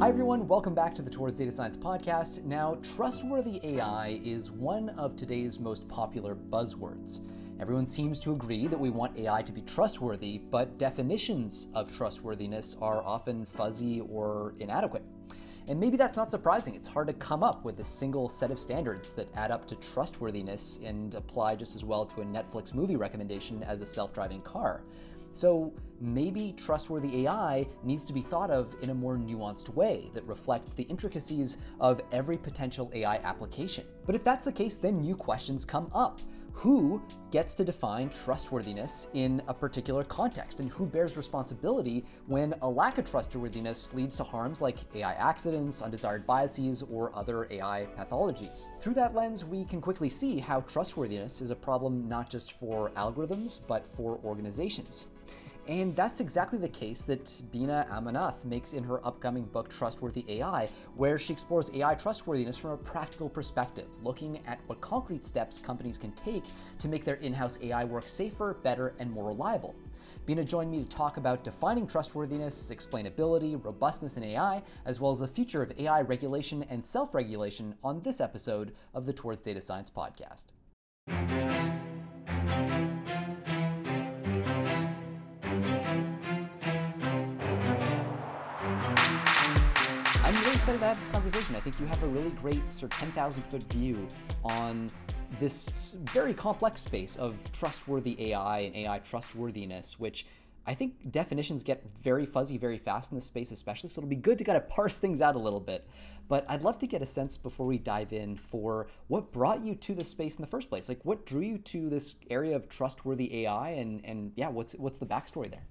Hi, everyone. Welcome back to the Towards Data Science podcast. Now, trustworthy AI is one of today's most popular buzzwords. Everyone seems to agree that we want AI to be trustworthy, but definitions of trustworthiness are often fuzzy or inadequate. And maybe that's not surprising. It's hard to come up with a single set of standards that add up to trustworthiness and apply just as well to a Netflix movie recommendation as a self driving car. So maybe trustworthy AI needs to be thought of in a more nuanced way that reflects the intricacies of every potential AI application. But if that's the case, then new questions come up. Who gets to define trustworthiness in a particular context, and who bears responsibility when a lack of trustworthiness leads to harms like AI accidents, undesired biases, or other AI pathologies? Through that lens, we can quickly see how trustworthiness is a problem not just for algorithms, but for organizations. And that's exactly the case that Beena Ammanath makes in her upcoming book, Trustworthy AI, where she explores AI trustworthiness from a practical perspective, looking at what concrete steps companies can take to make their in house AI work safer, better, and more reliable. Beena joined me to talk about defining trustworthiness, explainability, robustness in AI, as well as the future of AI regulation and self regulation on this episode of the Towards Data Science podcast. Excited this conversation. I think you have a really great sort of 10,000 foot view on this very complex space of trustworthy AI and AI trustworthiness, which I think definitions get very fuzzy very fast in this space, especially. So it'll be good to kind of parse things out a little bit. But I'd love to get a sense before we dive in for what brought you to this space in the first place. Like, what drew you to this area of trustworthy AI, and and yeah, what's what's the backstory there?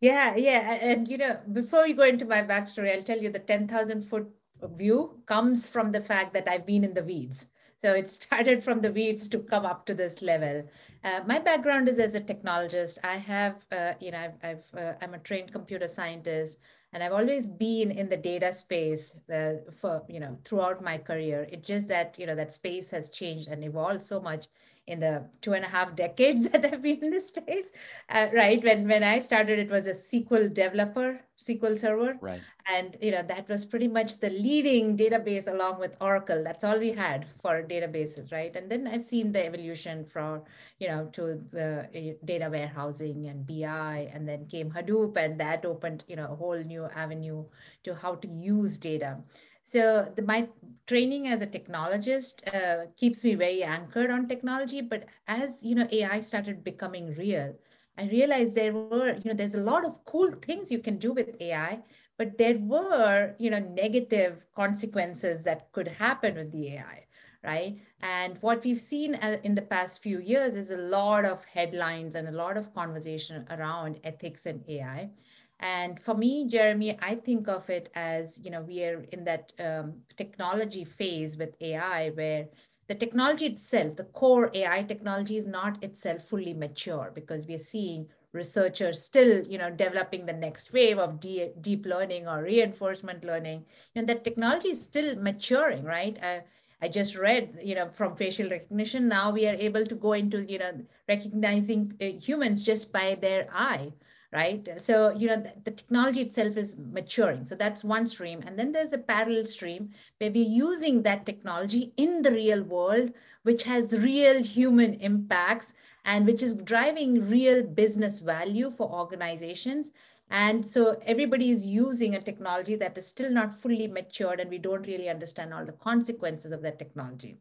Yeah, yeah. And, you know, before we go into my backstory, I'll tell you the 10,000 foot view comes from the fact that I've been in the weeds. So it started from the weeds to come up to this level. Uh, my background is as a technologist. I have, uh, you know, I've, I've uh, I'm a trained computer scientist, and I've always been in the data space uh, for, you know, throughout my career. It's just that, you know, that space has changed and evolved so much in the two and a half decades that I've been in this space, uh, right? When when I started, it was a SQL developer, SQL Server, right? And you know that was pretty much the leading database along with Oracle. That's all we had for databases, right? And then I've seen the evolution from you know to the data warehousing and BI, and then came Hadoop, and that opened you know a whole new avenue to how to use data. So the, my training as a technologist uh, keeps me very anchored on technology. But as you know, AI started becoming real, I realized there were you know there's a lot of cool things you can do with AI, but there were you know negative consequences that could happen with the AI right? And what we've seen uh, in the past few years is a lot of headlines and a lot of conversation around ethics and AI. And for me, Jeremy, I think of it as, you know, we are in that um, technology phase with AI where the technology itself, the core AI technology is not itself fully mature because we are seeing researchers still, you know, developing the next wave of de- deep learning or reinforcement learning. And that technology is still maturing, right? Uh, I just read, you know, from facial recognition, now we are able to go into, you know, recognizing uh, humans just by their eye right? So, you know, the, the, technology itself is maturing. So that's one stream. And then there's a parallel stream where we're using that technology in the real world, which has real human impacts and which is driving real business value for organizations. And so everybody is using a technology that is still not fully matured and we don't really understand all the consequences of that technology.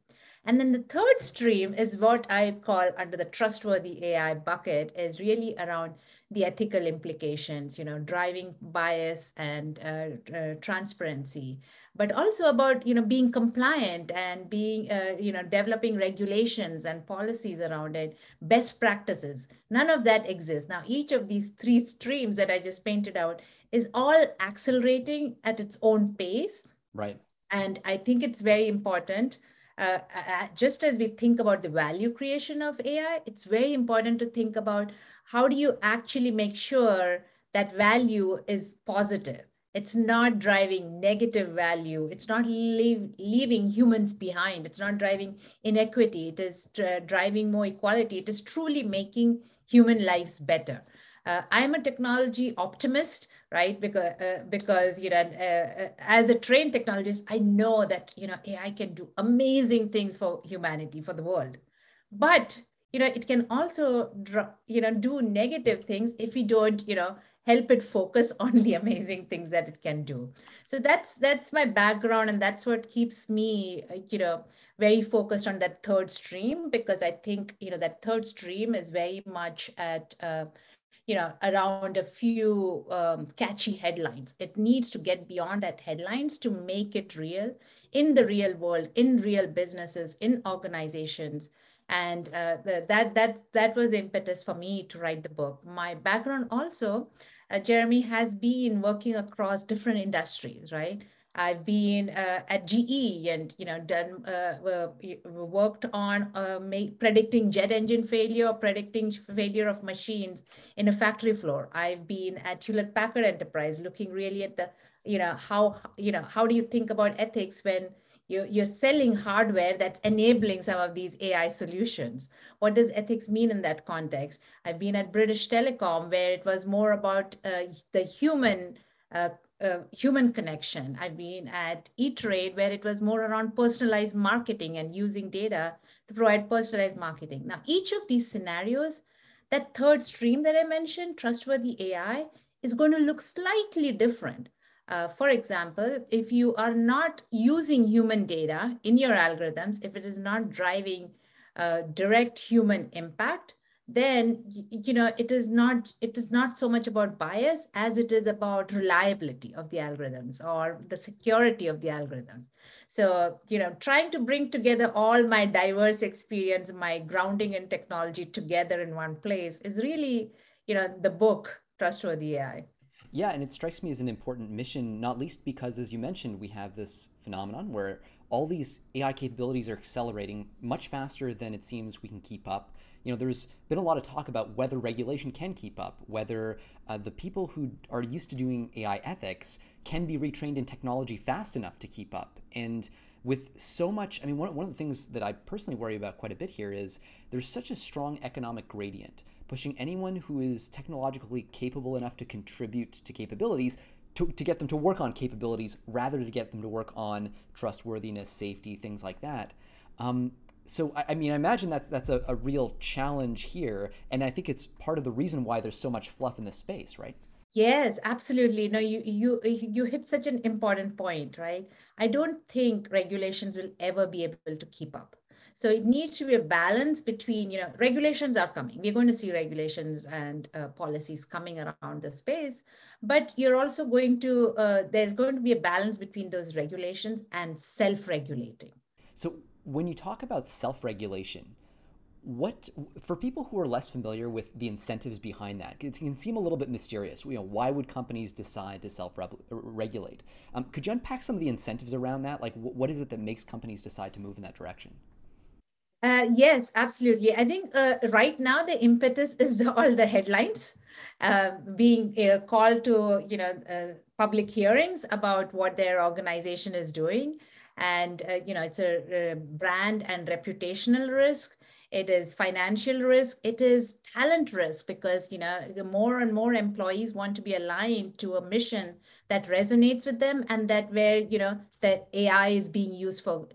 And then the third stream is what I call under the trustworthy AI bucket is really around the ethical implications, you know, driving bias and uh, uh, transparency, but also about, you know, being compliant and being, uh, you know, developing regulations and policies around it, best practices. None of that exists. Now, each of these three streams that I just painted out is all accelerating at its own pace. Right. And I think it's very important uh, just as we think about the value creation of AI, it's very important to think about how do you actually make sure that value is positive. It's not driving negative value. It's not leave, leaving humans behind. It's not driving inequity. It is driving more equality. It is truly making human lives better. Uh, I'm a technology optimist, right? Because uh, because you know, uh, uh, as a trained technologist, I know that you know AI can do amazing things for humanity, for the world, but you know it can also you know do negative things if we don't you know help it focus on the amazing things that it can do so that's that's my background and that's what keeps me uh, you know very focused on that third stream because i think you know that third stream is very much at uh, you know around a few um, catchy headlines. It needs to get beyond that headlines to make it real in the real world in real businesses in organizations. And uh, that that that was impetus for me to write the book. My background also uh, Jeremy has been working across different industries, right? I've been uh, at GE and you know done uh, worked on uh, predicting jet engine failure, predicting failure of machines in a factory floor. I've been at Hewlett Packard Enterprise, looking really at the you know how you know how do you think about ethics when you're, you're selling hardware that's enabling some of these AI solutions. What does ethics mean in that context? I've been at British Telecom where it was more about uh, the human uh, uh, human connection. I've been at E-Trade where it was more around personalized marketing and using data to provide personalized marketing. Now, each of these scenarios, that third stream that I mentioned, trustworthy AI, is going to look slightly different. Uh, for example, if you are not using human data in your algorithms, if it is not driving uh, direct human impact, then you know it is not it is not so much about bias as it is about reliability of the algorithms or the security of the algorithms so you know trying to bring together all my diverse experience my grounding in technology together in one place is really you know the book trustworthy ai yeah, and it strikes me as an important mission, not least because, as you mentioned, we have this phenomenon where all these AI capabilities are accelerating much faster than it seems we can keep up. You know, there's been a lot of talk about whether regulation can keep up, whether uh, the people who are used to doing AI ethics can be retrained in technology fast enough to keep up. And with so much, I mean, one, one of the things that I personally worry about quite a bit here is there's such a strong economic gradient pushing anyone who is technologically capable enough to contribute to capabilities to, to get them to work on capabilities rather to get them to work on trustworthiness, safety, things like that. Um, so I, mean, I imagine that's that's a, a real challenge here, and I think it's part of the reason why there's so much fluff in this space, right? Yes, absolutely. No, you you you hit such an important point, right? I don't think regulations will ever be able to keep up. So it needs to be a balance between, you know, regulations are coming. We're going to see regulations and uh, policies coming around the space, but you're also going to, uh, there's going to be a balance between those regulations and self-regulating. So when you talk about self-regulation, what for people who are less familiar with the incentives behind that it can seem a little bit mysterious you know why would companies decide to self-regulate um, could you unpack some of the incentives around that like what is it that makes companies decide to move in that direction uh, yes, absolutely. I think uh, right now the impetus is all the headlines uh, being uh, called to, you know, uh, public hearings about what their organization is doing. And, uh, you know, it's a, a, brand and reputational risk. It is financial risk. It is talent risk because, you know, the more and more employees want to be aligned to a mission that resonates with them and that where, you know, that AI is being used for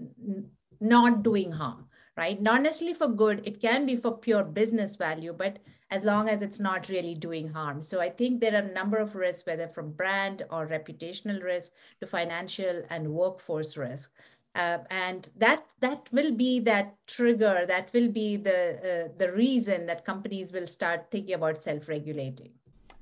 not doing harm right? Not necessarily for good, it can be for pure business value, but as long as it's not really doing harm. So I think there are a number of risks, whether from brand or reputational risk to financial and workforce risk. Uh, and that that will be that trigger that will be the uh, the reason that companies will start thinking about self-regulating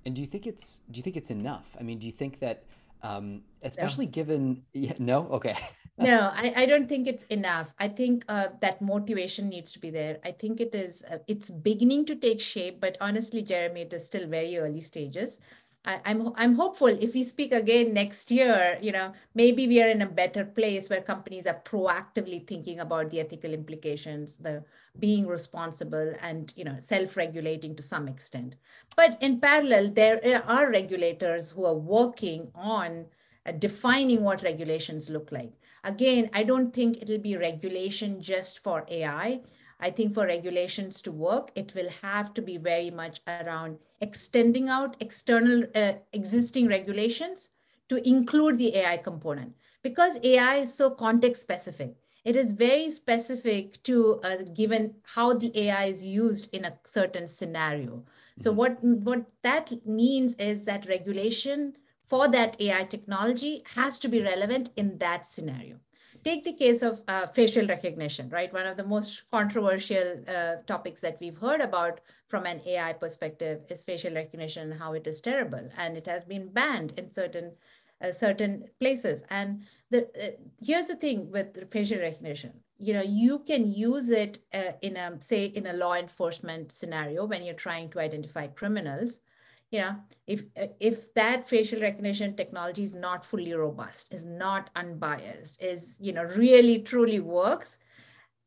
and do you think it's do you think it's enough i mean do you think that um, especially no. given yeah, no? Okay. No I, I don't think it's enough. I think uh, that motivation needs to be there. I think it is uh, it's beginning to take shape but honestly jeremy it is still very early stages I'm I'm hopeful if we speak again next year, you know, maybe we are in a better place where companies are proactively thinking about the ethical implications, the being responsible and you know self-regulating to some extent. But in parallel, there are regulators who are working on uh, defining what regulations look like. Again, I don't think it'll be regulation just for AI. I think for regulations to work, it will have to be very much around extending out external uh, existing regulations to include the AI component because AI is so context specific. It is very specific to uh, given how the AI is used in a certain scenario. So mm-hmm. what, what that means is that regulation for that AI technology has to be relevant in that scenario take the case of uh, facial recognition, right? One of the most controversial uh, topics that we've heard about from an AI perspective is facial recognition, how it is terrible, and it has been banned in certain uh, certain places. And the uh, here's the thing with facial recognition, you know, you can use it uh, in a say in a law enforcement scenario when you're trying to identify criminals you know if if that facial recognition technology is not fully robust is not unbiased is you know really truly works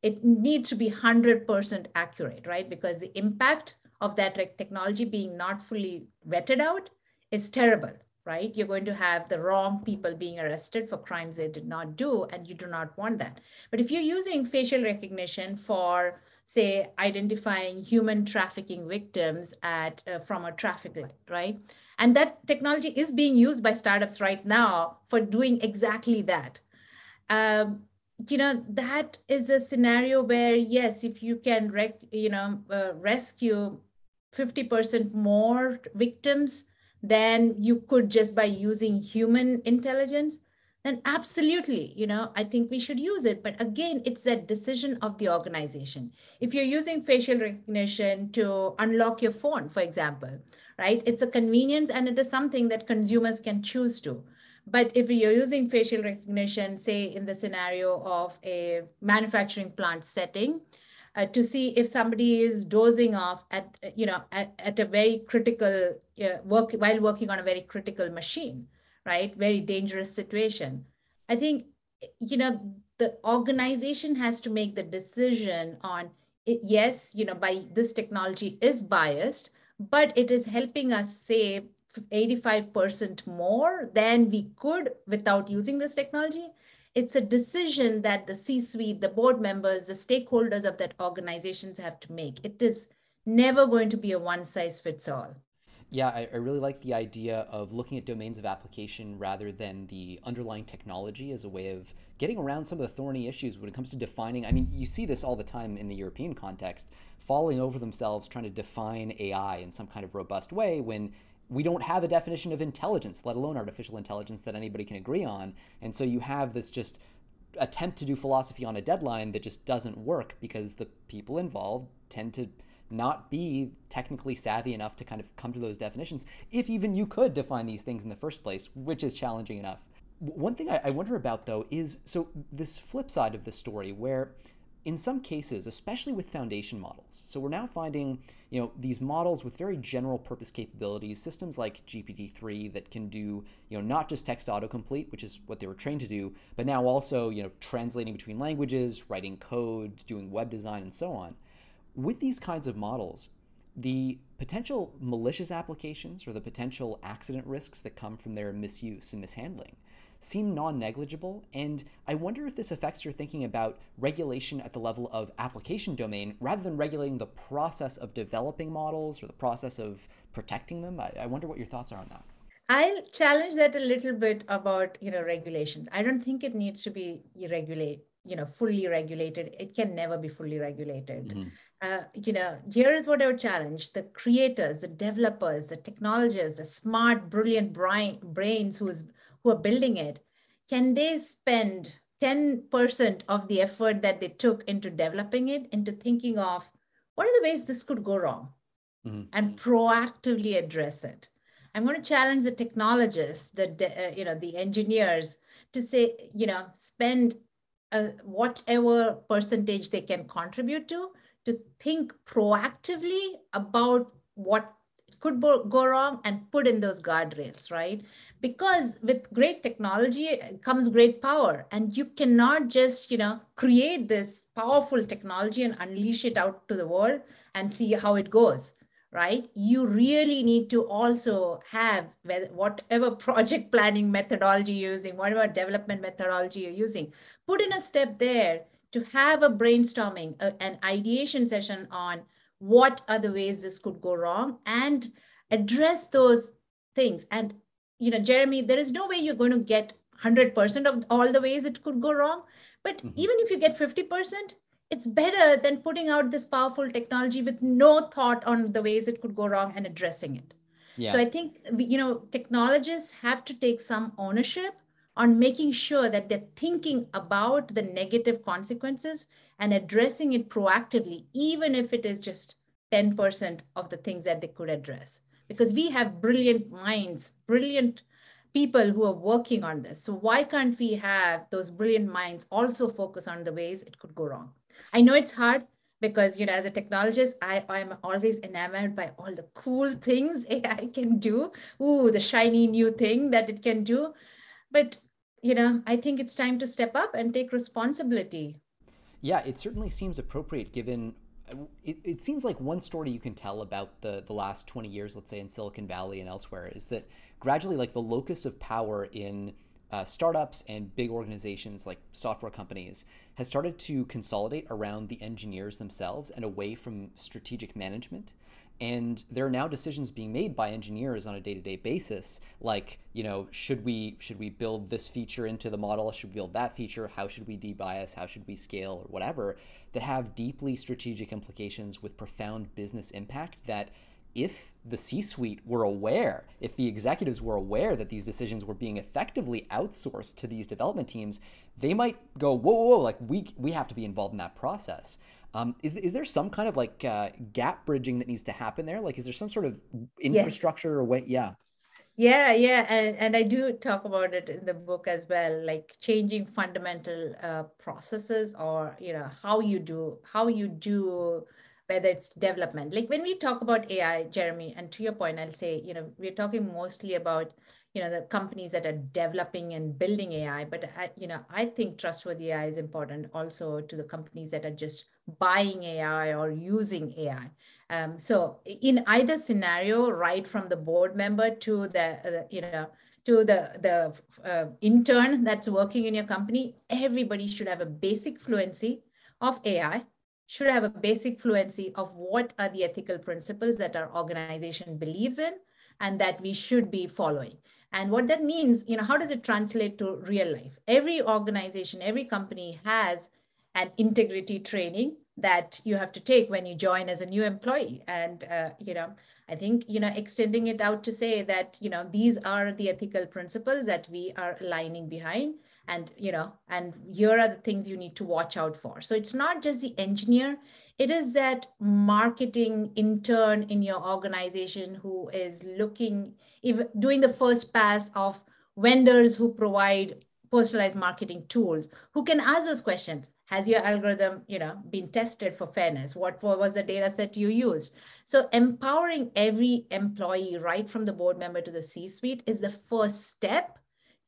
it needs to be 100% accurate right? Because the impact of that technology being not fully vetted out is terrible right? You're going to have the wrong people being arrested for crimes they did not do and you do not want that. But if you're using facial recognition for say identifying human trafficking victims at uh, from a traffic light right? And that technology is being used by startups right now for doing exactly that. Um, you know that is a scenario where yes if you can rec- you know uh, rescue 50% more victims than you could just by using human intelligence then absolutely, you know, I think we should use it. But again, it's a decision of the organization. If you're using facial recognition to unlock your phone, for example, right, it's a convenience and it is something that consumers can choose to. But if you're using facial recognition, say in the scenario of a manufacturing plant setting, uh, to see if somebody is dozing off at, you know, at, at a very critical uh, work while working on a very critical machine, right? Very dangerous situation. I think, you know, the organization has to make the decision on it, yes, you know, by this technology is biased, but it is helping us save 85% more than we could without using this technology. It's a decision that the C-suite, the board members, the stakeholders of that organizations have to make. It is never going to be a one size fits all. Yeah, I, I, really like the idea of looking at domains of application rather than the underlying technology as a way of getting around some of the thorny issues when it comes to defining. I mean, you see this all the time in the European context, falling over themselves trying to define AI in some kind of robust way when we don't have a definition of intelligence, let alone artificial intelligence that anybody can agree on. And so you have this just attempt to do philosophy on a deadline that just doesn't work because the people involved tend to not be technically savvy enough to kind of come to those definitions, if even you could define these things in the first place, which is challenging enough. One thing I, wonder about though is so this flip side of the story where in some cases, especially with foundation models. So we're now finding, you know, these models with very general purpose capabilities, systems like GPT-3 that can do, you know, not just text autocomplete, which is what they were trained to do, but now also, you know, translating between languages, writing code, doing web design, and so on with these kinds of models, the potential malicious applications or the potential accident risks that come from their misuse and mishandling seem non negligible. And I wonder if this affects your thinking about regulation at the level of application domain rather than regulating the process of developing models or the process of protecting them. I, I wonder what your thoughts are on that. I'll challenge that a little bit about you know regulations. I don't think it needs to be regulate you know fully regulated it can never be fully regulated mm-hmm. uh, you know here is what i would challenge the creators the developers the technologists the smart brilliant brain, brains who is who are building it can they spend 10% of the effort that they took into developing it into thinking of what are the ways this could go wrong mm-hmm. and proactively address it i'm going to challenge the technologists the uh, you know the engineers to say you know spend uh, whatever percentage they can contribute to to think proactively about what could go wrong and put in those guardrails right? Because with great technology comes great power. And you cannot just you know create this powerful technology and unleash it out to the world and see how it goes right? You really need to also have whatever project planning methodology you're using, whatever development methodology you're using, put in a step there to have a brainstorming, a, an ideation session on what are the ways this could go wrong and address those things. And, you know, Jeremy, there is no way you're going to get 100% of all the ways it could go wrong. But mm-hmm. even if you get 50%, it's better than putting out this powerful technology with no thought on the ways it could go wrong and addressing it. Yeah. So I think you know technologists have to take some ownership on making sure that they're thinking about the negative consequences and addressing it proactively, even if it is just 10% of the things that they could address. Because we have brilliant minds, brilliant people who are working on this. So why can't we have those brilliant minds also focus on the ways it could go wrong? I know it's hard because you know as a technologist I, i'm always enamored by all the cool things ai can do. Ooh the shiny new thing that it can do. But you know i think it's time to step up and take responsibility. Yeah it certainly seems appropriate given uh, it, it seems like one story you can tell about the the last 20 years let's say in silicon valley and elsewhere is that gradually like the locus of power in uh, startups and big organizations like software companies has started to consolidate around the engineers themselves and away from strategic management. And there are now decisions being made by engineers on a day-to-day basis like you know should we should we build this feature into the model? Should we build that feature? How should we debias? How should we scale or whatever? That have deeply strategic implications with profound business impact that if the C suite were aware, if the executives were aware that these decisions were being effectively outsourced to these development teams, they might go, whoa, whoa, whoa like we, we have to be involved in that process. Um, is, is there some kind of like uh, gap bridging that needs to happen there? Like, is there some sort of infrastructure yes. or way? Yeah. Yeah, yeah, and and I do talk about it in the book as well, like changing fundamental uh, processes, or you know how you do how you do whether it's development. Like when we talk about AI, Jeremy, and to your point, I'll say, you know, we're talking mostly about, you know, the companies that are developing and building AI. But, I, you know, I think trustworthy AI is important also to the companies that are just buying AI or using AI. Um, so in either scenario, right from the board member to the, uh, you know, to the, the uh, intern that's working in your company, everybody should have a basic fluency of AI should have a basic fluency of what are the ethical principles that our organization believes in and that we should be following. And what that means, you know, how does it translate to real life? Every organization, every company has an integrity training that you have to take when you join as a new employee. And, uh, you know, I think, you know, extending it out to say that, you know, these are the ethical principles that we are aligning behind and you know and here are the things you need to watch out for. So it's not just the engineer. It is that marketing intern in your organization who is looking doing the first pass of vendors who provide personalized marketing tools who can ask those questions. Has your algorithm you know been tested for fairness? What was the data set you used? So empowering every employee right from the board member to the c suite is the first step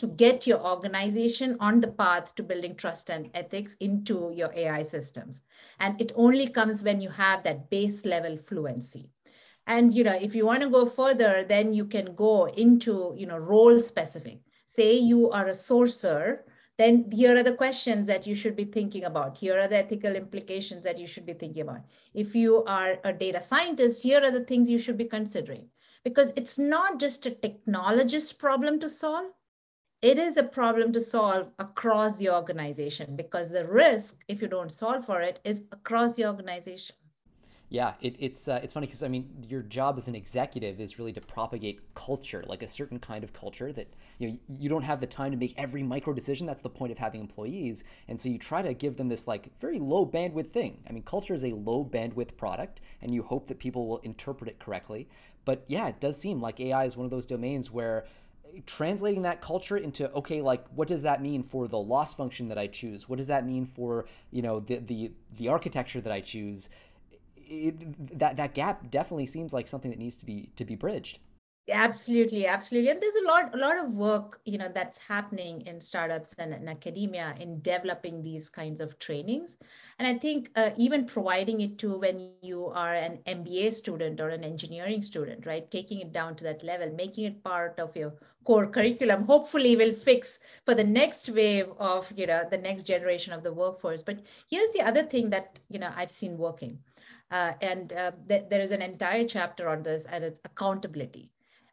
to get your organization on the path to building trust and ethics into your AI systems. And it only comes when you have that base level fluency. And you know, if you want to go further, then you can go into you know role specific. Say you are a sourcer, then here are the questions that you should be thinking about. Here are the ethical implications that you should be thinking about. If you are a data scientist, here are the things you should be considering. Because it's not just a technologist problem to solve, it is a problem to solve across the organization because the risk, if you don't solve for it, is across the organization. Yeah, it, it's uh, it's funny because I mean your job as an executive is really to propagate culture, like a certain kind of culture that you know you don't have the time to make every micro decision. That's the point of having employees, and so you try to give them this like very low bandwidth thing. I mean, culture is a low bandwidth product, and you hope that people will interpret it correctly. But yeah, it does seem like AI is one of those domains where translating that culture into okay like what does that mean for the loss function that i choose? What does that mean for you know the the, the architecture that i choose? It, that that gap definitely seems like something that needs to be to be bridged Absolutely, absolutely. And there's a lot, a lot of work, you know, that's happening in startups and in academia in developing these kinds of trainings. And I think uh, even providing it to when you are an MBA student or an engineering student, right? Taking it down to that level, making it part of your core curriculum, hopefully will fix for the next wave of, you know, the next generation of the workforce. But here's the other thing that, you know, I've seen working. Uh, and uh, th- there is an entire chapter on this, and it's accountability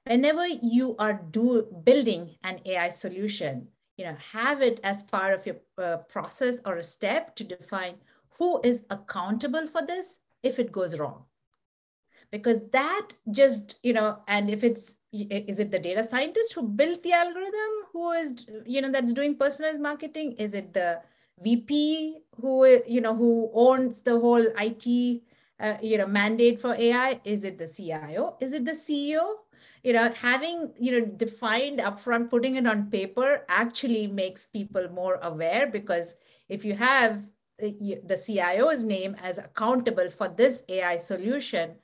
whenever you are do, building an AI solution, you know, have it as part of your uh, process or a step to define who is accountable for this if it goes wrong. Because that just, you know, and if it's, is it the data scientist who built the algorithm who is, you know, that's doing personalized marketing? Is it the VP who, you know, who owns the whole IT, uh, you know, mandate for AI? Is it the CIO? Is it the CEO? You know having you know defined upfront putting it on paper actually makes people more aware because if you have uh, the cio's name as accountable for this ai solution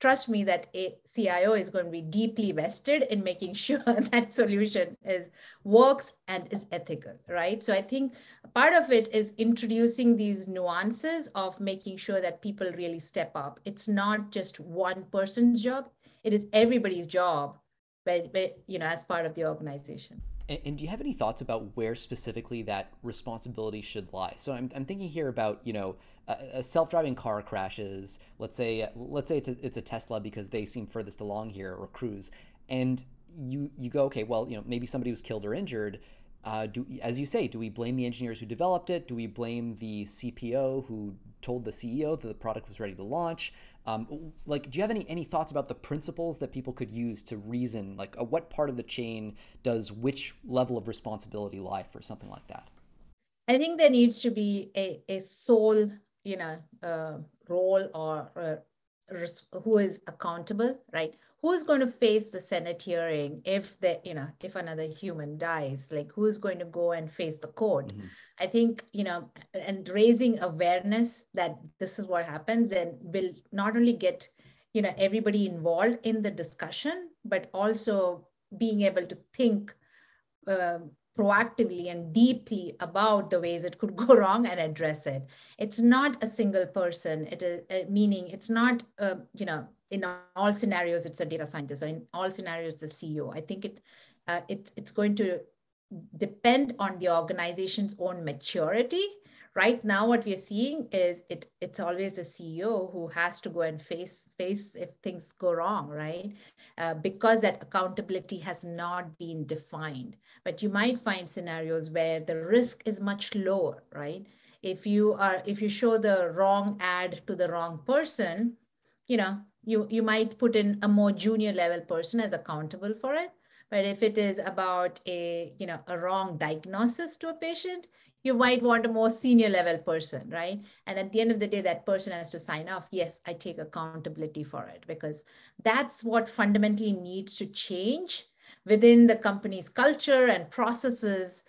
trust me that a cio is going to be deeply vested in making sure that solution is works and is ethical right? So i think part of it is introducing these nuances of making sure that people really step up. It's not just one person's job it is everybody's job but, but you know as part of the organization. And, and, do you have any thoughts about where specifically that responsibility should lie? So i'm, I'm thinking here about you know a, a self-driving car crashes let's say let's say it's a, it's a tesla because they seem furthest along here or cruise and you you go okay well you know maybe somebody was killed or injured. Uh, do as you say do we blame the engineers who developed it? Do we blame the cpo who told the ceo that the product was ready to launch um, like, do you have any any thoughts about the principles that people could use to reason? Like, uh, what part of the chain does which level of responsibility lie for something like that? I think there needs to be a, a sole, you know, uh, role or uh, who is accountable, right? Who's going to face the Senate hearing if the, you know, if another human dies? Like who's going to go and face the court? Mm-hmm. I think, you know, and raising awareness that this is what happens and will not only get, you know, everybody involved in the discussion, but also being able to think uh, proactively and deeply about the ways it could go wrong and address it. It's not a single person. It is uh, meaning it's not, uh, you know, in all scenarios it's a data scientist or in all scenarios it's a ceo i think it uh, it, it's going to depend on the organization's own maturity. Right now what we're seeing is it it's always the ceo who has to go and face face if things go wrong right? Uh, because that accountability has not been defined. But you might find scenarios where the risk is much lower right? If you are if you show the wrong ad to the wrong person you know you you might put in a more junior level person as accountable for it. But if it is about a you know a wrong diagnosis to a patient you might want a more senior level person right? And at the end of the day that person has to sign off yes i take accountability for it because that's what fundamentally needs to change within the company's culture and processes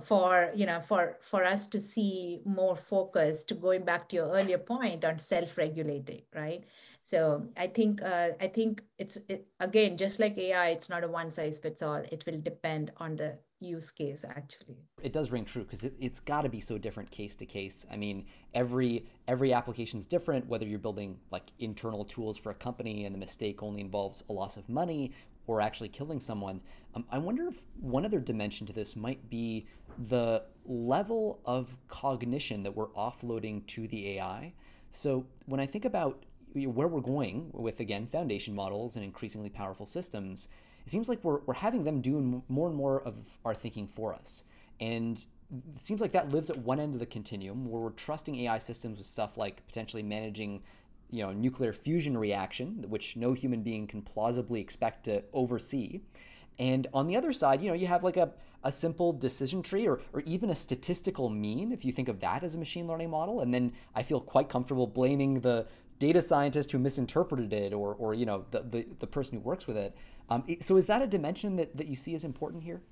for you know for for us to see more focus to going back to your earlier point on self-regulating right so i think uh, i think it's it, again just like ai it's not a one size fits all it will depend on the use case actually. It does ring true because it, it's got to be so different case to case. I mean every every application is different whether you're building like internal tools for a company and the mistake only involves a loss of money or actually killing someone. Um, i wonder if one other dimension to this might be the level of cognition that we're offloading to the ai so when i think about where we're going with again foundation models and increasingly powerful systems it seems like we're, we're having them doing more and more of our thinking for us. And it seems like that lives at one end of the continuum where we're trusting ai systems with stuff like potentially managing you know nuclear fusion reaction which no human being can plausibly expect to oversee. And on the other side you know you have like a, a simple decision tree or, or even a statistical mean if you think of that as a machine learning model. And then i feel quite comfortable blaming the data scientist who misinterpreted it or, or you know, the, the, the person who works with it. Um, so is that a dimension that, that you see as important here?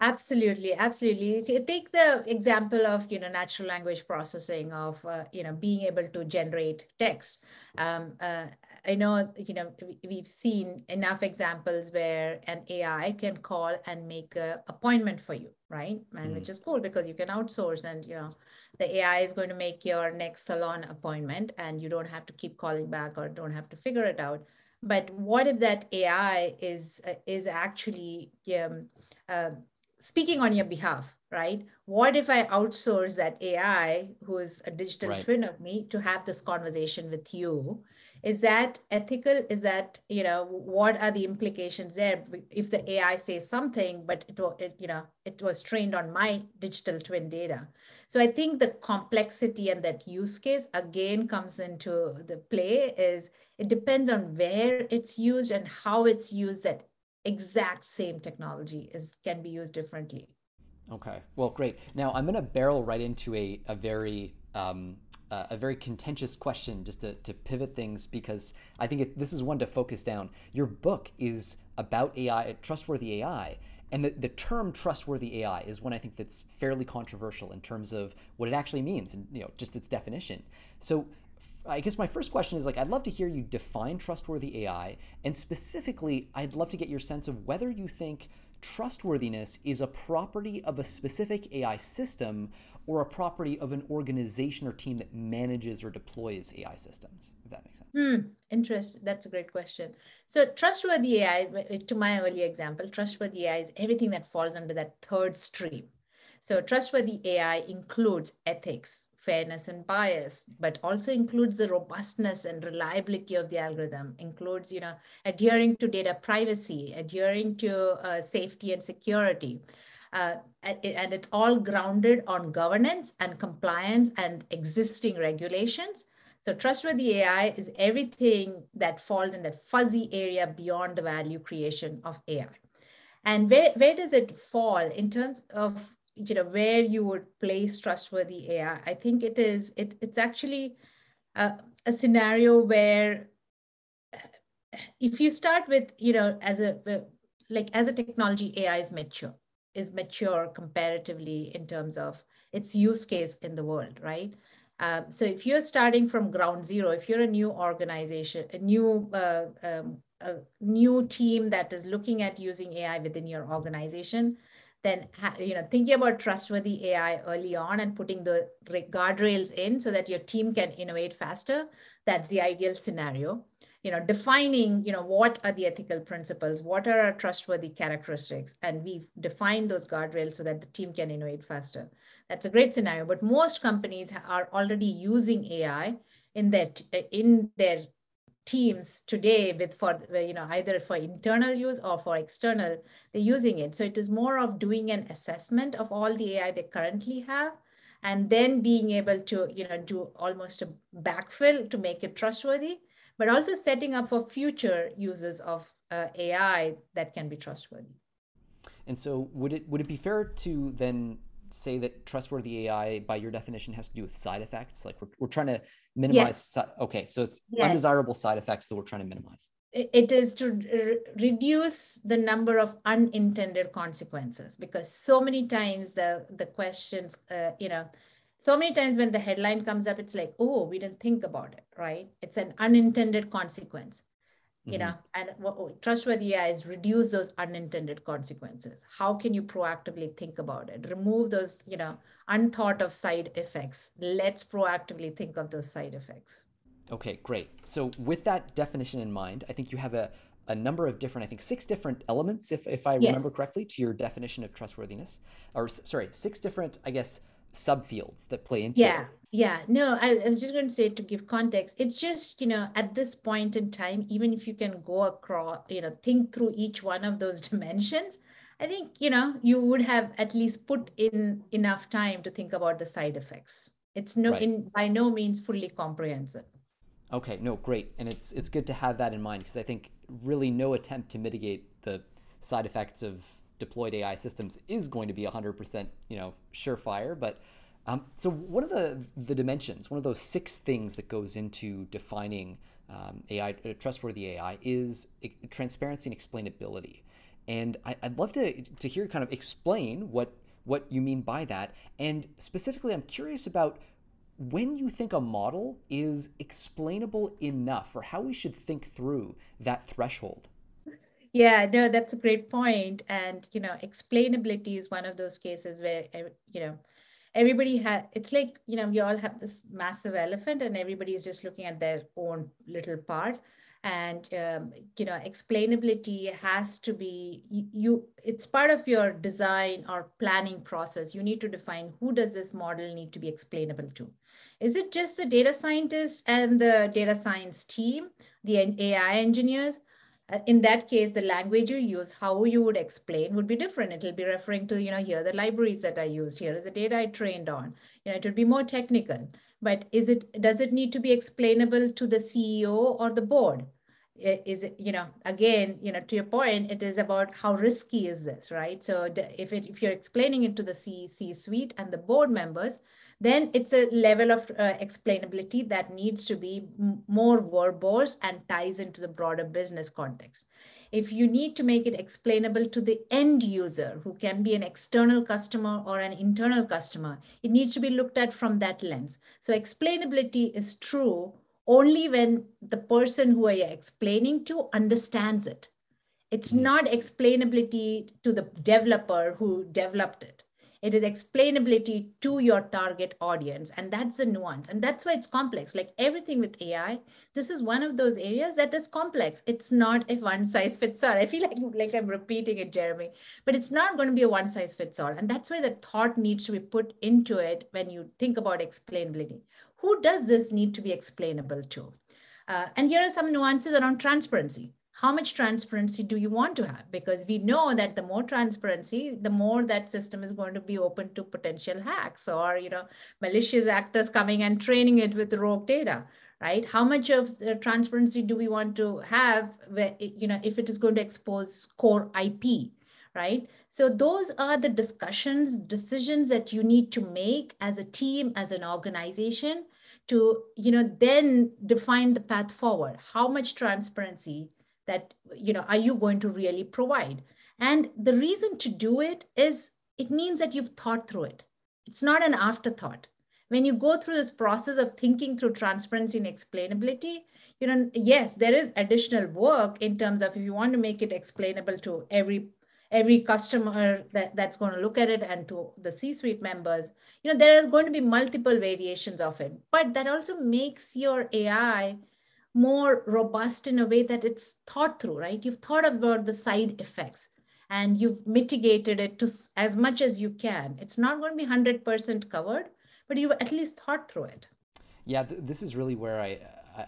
Absolutely, absolutely. Take the example of you know natural language processing of uh, you know being able to generate text. Um, uh, I know, you know, we've seen enough examples where an AI can call and make an appointment for you, right? And mm. which is cool because you can outsource and, you know, the AI is going to make your next salon appointment and you don't have to keep calling back or don't have to figure it out. But what if that AI is uh, is actually um, uh, speaking on your behalf, right? What if I outsource that AI, who is a digital right. twin of me, to have this conversation with you? is that ethical is that you know what are the implications there if the ai says something but it, it you know it was trained on my digital twin data so i think the complexity and that use case again comes into the play is it depends on where it's used and how it's used that exact same technology is can be used differently okay well great now i'm going to barrel right into a, a very um, uh, a very contentious question just to, to pivot things because I think it, this is one to focus down. Your book is about AI, trustworthy AI. And the, the term trustworthy AI is one I think that's fairly controversial in terms of what it actually means and you know just its definition. So I guess my first question is like I'd love to hear you define trustworthy AI and specifically I'd love to get your sense of whether you think trustworthiness is a property of a specific AI system or a property of an organization or team that manages or deploys AI systems, if that makes sense. Hmm, interesting. That's a great question. So, trustworthy AI, to my earlier example, trustworthy AI is everything that falls under that third stream. So, trustworthy AI includes ethics, fairness and bias, but also includes the robustness and reliability of the algorithm, includes, you know, adhering to data privacy, adhering to uh, safety and security. Uh, and it's all grounded on governance and compliance and existing regulations. So trustworthy AI is everything that falls in that fuzzy area beyond the value creation of AI. And where, where does it fall in terms of you know where you would place trustworthy AI. I think it is it it's actually a, a scenario where if you start with you know as a like as a technology AI is mature is mature comparatively in terms of its use case in the world, right? Um, so if you're starting from ground zero, if you're a new organization, a new uh, um, a new team that is looking at using AI within your organization, then you know thinking about trustworthy AI early on and putting the guardrails in so that your team can innovate faster. That's the ideal scenario. You know, defining you know what are the ethical principles, what are our trustworthy characteristics, and we define those guardrails so that the team can innovate faster. That's a great scenario. But most companies are already using AI in their in their teams today with for you know either for internal use or for external they're using it. So it is more of doing an assessment of all the ai they currently have and then being able to you know do almost a backfill to make it trustworthy but also setting up for future uses of uh, ai that can be trustworthy. And so would it would it be fair to then say that trustworthy AI, by your definition, has to do with side effects? Like we're, we're trying to minimize. Yes. Si- okay, so it's yes. undesirable side effects that we're trying to minimize. It is to re- reduce the number of unintended consequences because so many times the the questions, uh, you know, so many times when the headline comes up, it's like, oh, we didn't think about it, right? It's an unintended consequence you know mm-hmm. and what, trustworthy ai is reduce those unintended consequences how can you proactively think about it remove those you know unthought of side effects let's proactively think of those side effects okay great so with that definition in mind i think you have a, a number of different i think six different elements if, if i yes. remember correctly to your definition of trustworthiness or sorry six different i guess subfields that play into yeah. Yeah no I, I was just going to say to give context it's just you know at this point in time even if you can go across you know think through each one of those dimensions i think you know you would have at least put in enough time to think about the side effects it's no right. in by no means fully comprehensive okay no great and it's it's good to have that in mind because i think really no attempt to mitigate the side effects of deployed AI systems is going to be 100%, you know, surefire. But um, so one of the the dimensions, one of those six things that goes into defining um, AI, uh, trustworthy AI, is transparency and explainability. And I, would love to to hear kind of explain what what you mean by that. And specifically, I'm curious about when you think a model is explainable enough or how we should think through that threshold. Yeah, no, that's a great point. And, you know, explainability is one of those cases where, you know, everybody had, it's like, you know, we all have this massive elephant and everybody's just looking at their own little part. And, um, you know, explainability has to be, you, you, it's part of your design or planning process. You need to define who does this model need to be explainable to. Is it just the data scientist and the data science team, the AI engineers? Uh, in that case, the language you use, how you would explain would be different. It'll be referring to, you know, here the libraries that I used, here is the data I trained on. You know, it would be more technical. But is it does it need to be explainable to the CEO or the board? Is it, you know, again, you know, to your point, it is about how risky is this, right? So if it, if you're explaining it to the C, C suite and the board members, then it's a level of uh, explainability that needs to be more verbose and ties into the broader business context. If you need to make it explainable to the end user, who can be an external customer or an internal customer, it needs to be looked at from that lens. So explainability is true only when the person who you're explaining to understands it. It's mm-hmm. not explainability to the developer who developed it. It is explainability to your target audience. And that's the nuance. And that's why it's complex. Like everything with AI, this is one of those areas that is complex. It's not a one size fits all. I feel like, like I'm repeating it, Jeremy, but it's not going to be a one size fits all. And that's why the thought needs to be put into it when you think about explainability. Who does this need to be explainable to? Uh, and here are some nuances around transparency how much transparency do you want to have? Because we know that the more transparency, the more that system is going to be open to potential hacks or, you know, malicious actors coming and training it with rogue data, right? How much of the transparency do we want to have, where, you know, if it is going to expose core IP, right? So those are the discussions, decisions that you need to make as a team, as an organization to, you know, then define the path forward. How much transparency that you know are you going to really provide? And the reason to do it is it means that you've thought through it. It's not an afterthought. When you go through this process of thinking through transparency and explainability you know yes there is additional work in terms of if you want to make it explainable to every every customer that, that's going to look at it and to the c-suite members you know there is going to be multiple variations of it. But that also makes your ai more robust in a way that it's thought through, right? You've thought about the side effects and you've mitigated it to as much as you can. It's not going to be 100% covered, but you've at least thought through it. Yeah, th- this is really where I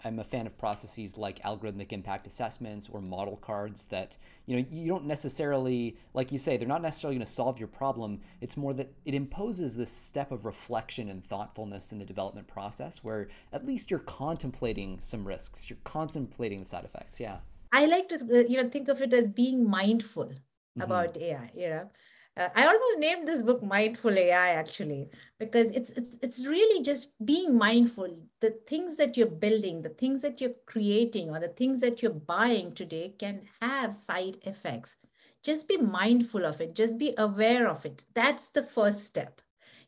I'm a fan of processes like algorithmic impact assessments or model cards that you know you don't necessarily like you say they're not necessarily going to solve your problem. It's more that it imposes this step of reflection and thoughtfulness in the development process where at least you're contemplating some risks. You're contemplating the side effects. Yeah. I like to uh, you know think of it as being mindful mm-hmm. about ai you know uh, I almost named this book Mindful AI actually, because it's, it's, it's really just being mindful. The things that you're building, the things that you're creating, or the things that you're buying today can have side effects. Just be mindful of it, just be aware of it. That's the first step.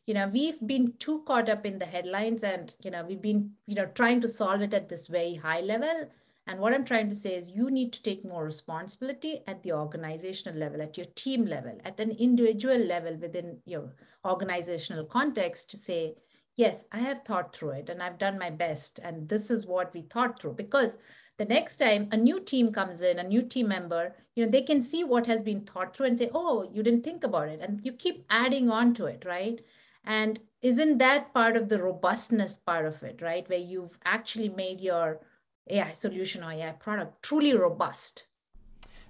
You know, we've been too caught up in the headlines and, you know, we've been, you know, trying to solve it at this very high level and what I'm trying to say is you need to take more responsibility at the organizational level, at your team level, at an individual level within your organizational context to say, yes, I have thought through it and I've done my best. And this is what we thought through. Because the next time a new team comes in, a new team member, you know, they can see what has been thought through and say, oh, you didn't think about it. And you keep adding on to it, right? And isn't that part of the robustness part of it, right? Where you've actually made your AI solution or AI product truly robust.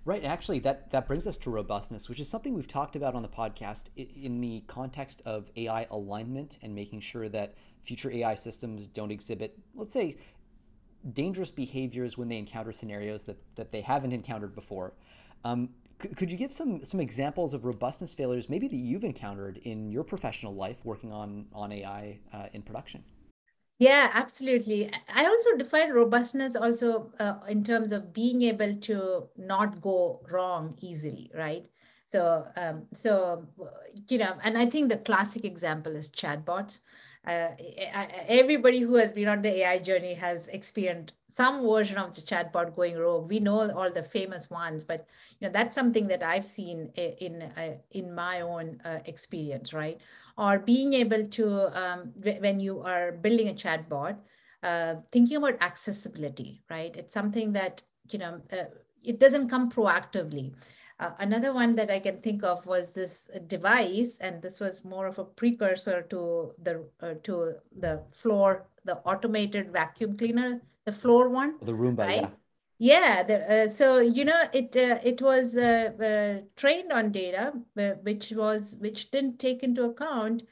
Right. Actually, that, that brings us to robustness, which is something we've talked about on the podcast in the context of AI alignment and making sure that future AI systems don't exhibit, let's say, dangerous behaviors when they encounter scenarios that, that they haven't encountered before. Um, could, could you give some some examples of robustness failures, maybe that you've encountered in your professional life working on on AI uh, in production? Yeah, absolutely. I also define robustness also uh, in terms of being able to not go wrong easily, right? So, um, so you know, and I think the classic example is chatbots. uh, everybody who has been on the AI journey has experienced some version of the chatbot going rogue. We know all the famous ones, but you know that's something that I've seen in uh, in my own uh, experience, right? Or being able to um, when you are building a chatbot, uh, thinking about accessibility, right? It's something that you know uh, it doesn't come proactively. Uh, another one that I can think of was this device, and this was more of a precursor to the uh, to the floor, the automated vacuum cleaner, the floor one. The Roomba, right? yeah. Yeah, the, uh, so you know it uh, it was uh, uh, trained on data which was which didn't take into account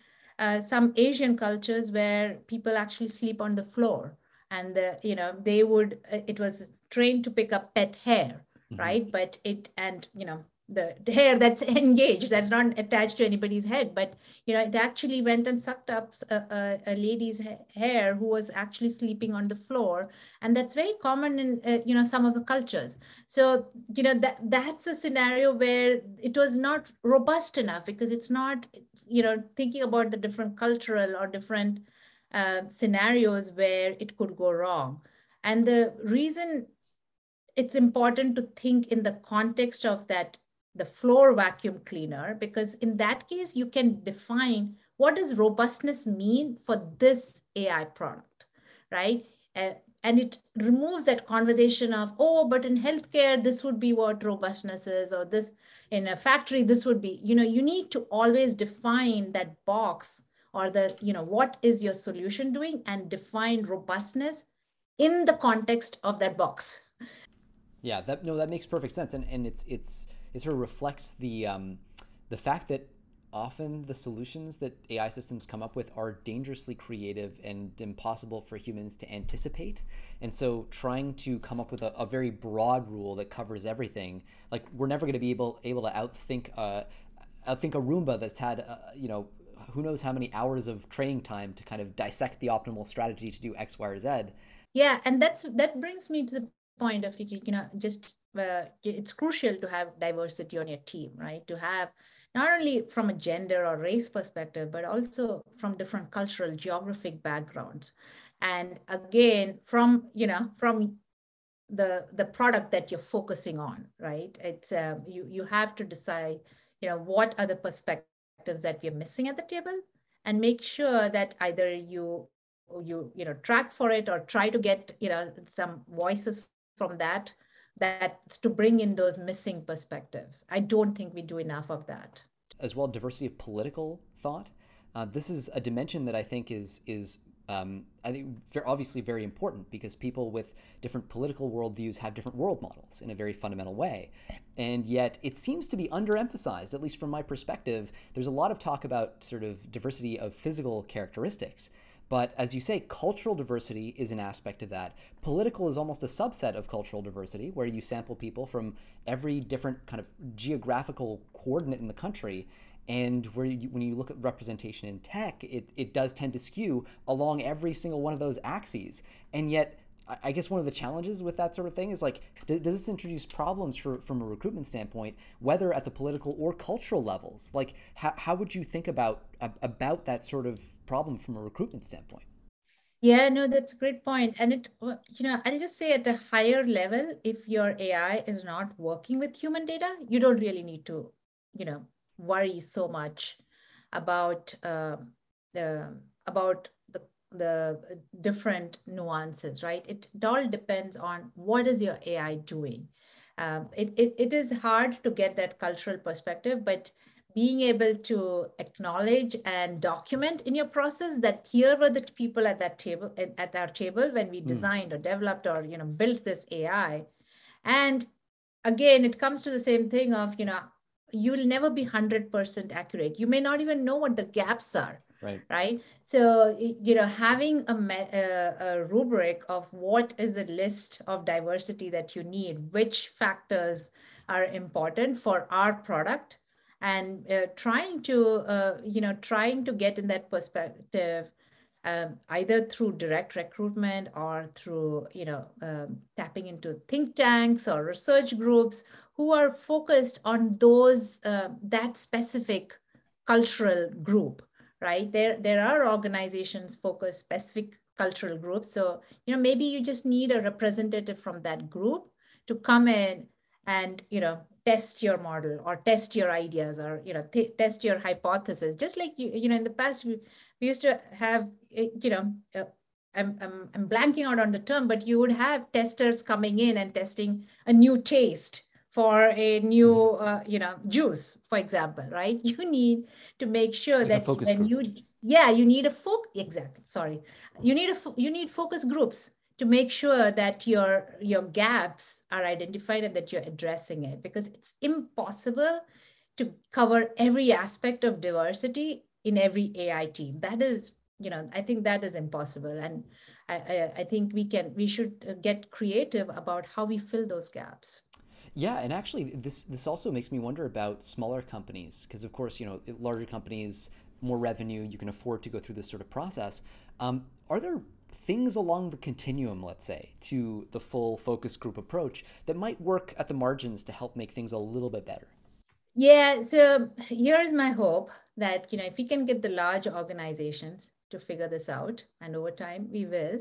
some Asian cultures where people actually sleep on the floor, and the, you know they would it was trained to pick up pet hair mm-hmm. right but it and you know the, hair that's engaged that's not attached to anybody's head but you know it actually went and sucked up a, a, a lady's ha- hair who was actually sleeping on the floor and that's very common in uh, you know some of the cultures. So you know that that's a scenario where it was not robust enough because it's not you know thinking about the different cultural or different uh, scenarios where it could go wrong. And the reason it's important to think in the context of that the floor vacuum cleaner because in that case you can define what does robustness mean for this ai product right? Uh, and it removes that conversation of oh but in healthcare this would be what robustness is or this in a factory this would be you know you need to always define that box or the you know what is your solution doing and define robustness in the context of that box. Yeah, that no, that makes perfect sense, and and it's it's it sort of reflects the um, the fact that often the solutions that AI systems come up with are dangerously creative and impossible for humans to anticipate. And so trying to come up with a, a very broad rule that covers everything, like we're never going to be able able to outthink uh, outthink a Roomba that's had uh, you know who knows how many hours of training time to kind of dissect the optimal strategy to do X, Y, or Z. Yeah, and that's that brings me to the point of you know just uh, it's crucial to have diversity on your team right? To have not only from a gender or race perspective but also from different cultural geographic backgrounds. And again from you know from the the product that you're focusing on right? It's um, you you have to decide you know what are the perspectives that we're missing at the table and make sure that either you you you know track for it or try to get you know some voices from that that to bring in those missing perspectives. I don't think we do enough of that. As well, diversity of political thought. Uh, this is a dimension that I think is is um, I think obviously very important because people with different political worldviews have different world models in a very fundamental way. And yet it seems to be underemphasized, at least from my perspective. There's a lot of talk about sort of diversity of physical characteristics. But as you say, cultural diversity is an aspect of that. Political is almost a subset of cultural diversity, where you sample people from every different kind of geographical coordinate in the country. And where you, when you look at representation in tech, it, it does tend to skew along every single one of those axes. And yet, I guess one of the challenges with that sort of thing is like, does, this introduce problems for, from a recruitment standpoint, whether at the political or cultural levels? Like, how, how would you think about about that sort of problem from a recruitment standpoint? Yeah, no, that's a great point. And it, you know, I'll just say at a higher level, if your AI is not working with human data, you don't really need to, you know, worry so much about uh, uh, about the different nuances, right? It, all depends on what is your AI doing. Um, it, it, it is hard to get that cultural perspective, but being able to acknowledge and document in your process that here were the people at that table at our table when we hmm. designed mm. or developed or you know built this ai and again it comes to the same thing of you know you will never be 100% accurate you may not even know what the gaps are right. right? So you know having a, a, a, rubric of what is a list of diversity that you need which factors are important for our product and uh, trying to uh, you know trying to get in that perspective um, either through direct recruitment or through you know um, tapping into think tanks or research groups who are focused on those uh, that specific cultural group right? There, there are organizations focused specific cultural groups. So, you know, maybe you just need a representative from that group to come in and, you know, test your model or test your ideas or, you know, test your hypothesis. Just like, you, you know, in the past, we, we used to have, eh, you know, uh, I'm, I'm, I'm blanking out on the term, but you would have testers coming in and testing a new taste for a new mm-hmm. uh, you know juice for example right you need to make sure like that when group. you yeah you need a focus exactly sorry you need a you need focus groups to make sure that your your gaps are identified and that you're addressing it because it's impossible to cover every aspect of diversity in every ai team that is you know i think that is impossible and I, I, I think we can we should get creative about how we fill those gaps yeah, and actually, this this also makes me wonder about smaller companies because, of course, you know, larger companies, more revenue, you can afford to go through this sort of process. Um, are there things along the continuum, let's say, to the full focus group approach that might work at the margins to help make things a little bit better? Yeah, so here's my hope that you know if we can get the large organizations to figure this out, and over time we will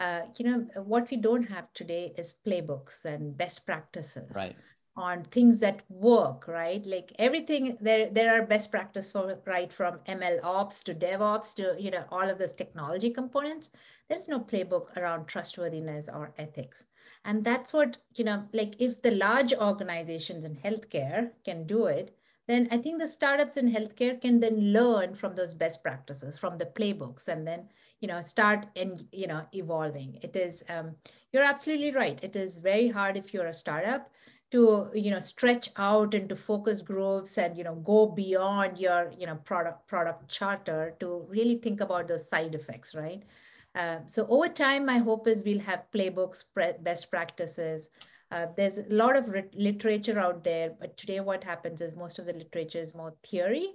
uh, you know, what we don't have today is playbooks and best practices right. on things that work, right? Like everything, there there are best practice for right from ML ops to DevOps to you know all of those technology components. There's no playbook around trustworthiness or ethics, and that's what you know. Like if the large organizations in healthcare can do it, then I think the startups in healthcare can then learn from those best practices, from the playbooks, and then you know start and you know evolving. It is um, you're absolutely right. It is very hard if you're a startup to you know stretch out into focus groups and you know go beyond your you know product product charter to really think about those side effects right? Uh, so over time my hope is we'll have playbooks best practices uh, there's a lot of literature out there but today what happens is most of the literature is more theory.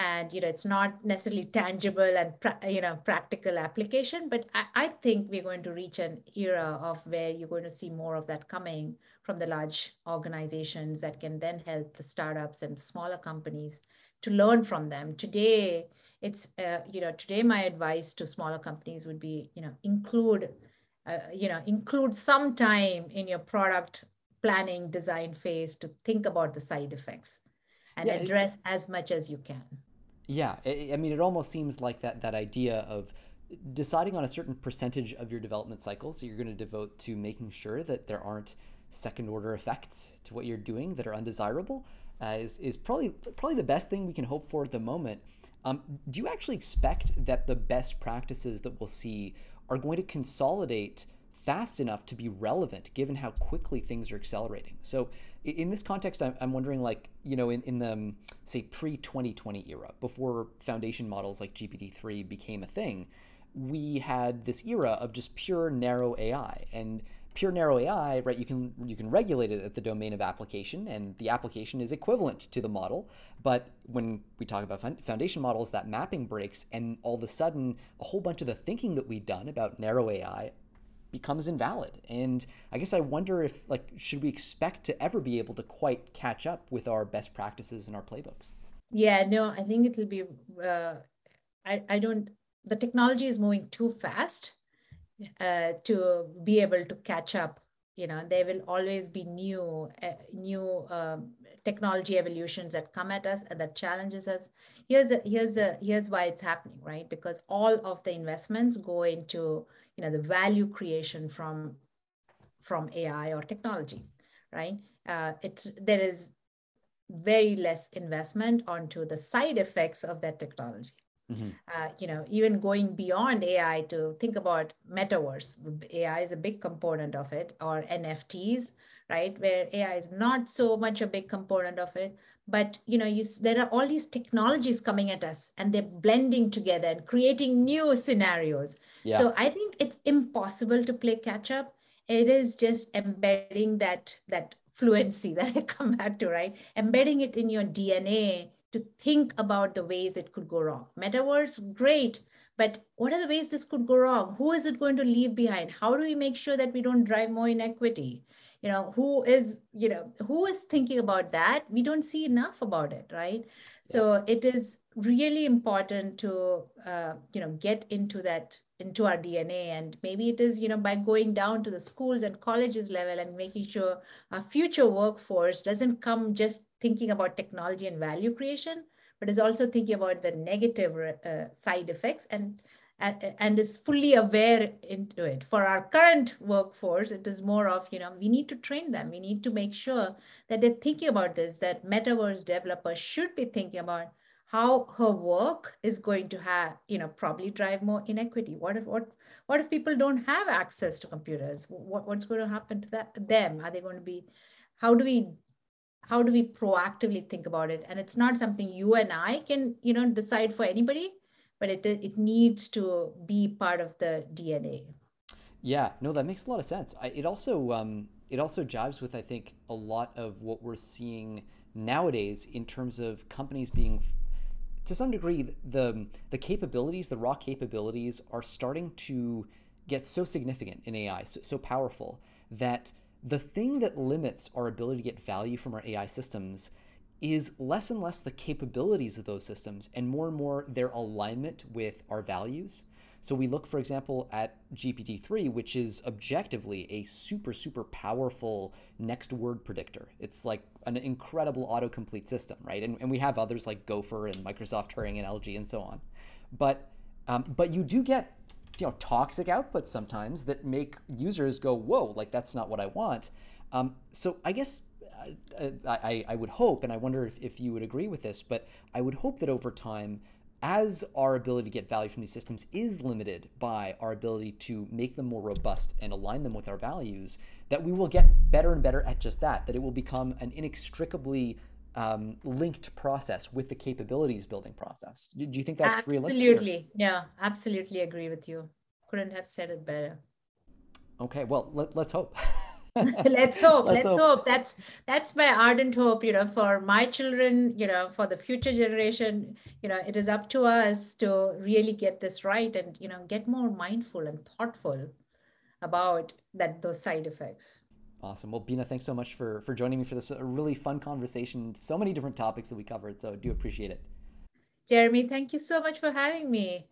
And you know it's not necessarily tangible and you know practical application but I, I, think we're going to reach an era of where you're going to see more of that coming from the large organizations that can then help the startups and smaller companies to learn from them. Today it's uh, you know today my advice to smaller companies would be you know include uh, you know include some time in your product planning design phase to think about the side effects and yeah, address it, as much as you can yeah, I mean, it almost seems like that that idea of deciding on a certain percentage of your development cycle, so you're going to devote to making sure that there aren't second order effects to what you're doing that are undesirable, uh, is is probably probably the best thing we can hope for at the moment. Um, do you actually expect that the best practices that we'll see are going to consolidate fast enough to be relevant given how quickly things are accelerating? So in this context, I'm, wondering, like, you know, in, in the, um, say, pre 2020 era, before foundation models like GPT 3 became a thing, we had this era of just pure narrow AI. And pure narrow AI, right, you can, you can regulate it at the domain of application, and the application is equivalent to the model. But when we talk about foundation models, that mapping breaks, and all of a sudden, a whole bunch of the thinking that we've done about narrow AI becomes invalid. And I guess I wonder if like should we expect to ever be able to quite catch up with our best practices and our playbooks? Yeah, no, I think it will be. Uh, I I don't. The technology is moving too fast uh, to be able to catch up. You know, there will always be new uh, new um, technology evolutions that come at us and that challenges us. Here's a, here's a, here's why it's happening, right? Because all of the investments go into you know the value creation from from AI or technology, right? Uh, it's there is very less investment onto the side effects of that technology. Mm-hmm. Uh, you know, even going beyond AI to think about metaverse, AI is a big component of it, or NFTs, right? Where AI is not so much a big component of it, but you know, you, there are all these technologies coming at us, and they're blending together and creating new scenarios. Yeah. So I think it's impossible to play catch up. It is just embedding that that fluency that I come back to, right? Embedding it in your DNA to think about the ways it could go wrong. Metaverse, great, but what are the ways this could go wrong? Who is it going to leave behind? How do we make sure that we don't drive more inequity? You know, who is, you know, who is thinking about that? We don't see enough about it, right? So it is really important to uh, you know get into that into our dna and maybe it is you know by going down to the schools and colleges level and making sure our future workforce doesn't come just thinking about technology and value creation but is also thinking about the negative uh, side effects and and is fully aware into it. For our current workforce it is more of you know we need to train them. We need to make sure that they're thinking about this that metaverse developers should be thinking about how her work is going to have you know probably drive more inequity what if what what if people don't have access to computers what, what's going to happen to that them are they going to be how do we how do we proactively think about it and it's not something you and i can you know decide for anybody but it it needs to be part of the DNA. Yeah, no, that makes a lot of sense. I, it also um, it also jives with I think a lot of what we're seeing nowadays in terms of companies being to some degree the the capabilities the raw capabilities are starting to get so significant in ai so, so powerful that the thing that limits our ability to get value from our ai systems is less and less the capabilities of those systems and more and more their alignment with our values. So we look, for example, at GPT-3, which is objectively a super, super powerful next word predictor. It's like an incredible autocomplete system, right? And, and we have others like Gopher and Microsoft Turing NLG and so on. But um, but you do get you know toxic outputs sometimes that make users go, whoa, like that's not what I want. Um, so I guess I, I would hope, and I wonder if, if you would agree with this, but I would hope that over time, as our ability to get value from these systems is limited by our ability to make them more robust and align them with our values, that we will get better and better at just that, that it will become an inextricably um, linked process with the capabilities building process. Do, you think that's absolutely. realistic? Absolutely. Yeah, absolutely agree with you. Couldn't have said it better. Okay, well, let, let's hope. let's hope let's, let's hope. hope. that's that's my ardent hope you know for my children you know for the future generation. You know it is up to us to really get this right and you know get more mindful and thoughtful about that those side effects. Awesome. Well Beena thanks so much for for joining me for this a really fun conversation. So many different topics that we covered so I do appreciate it. Jeremy thank you so much for having me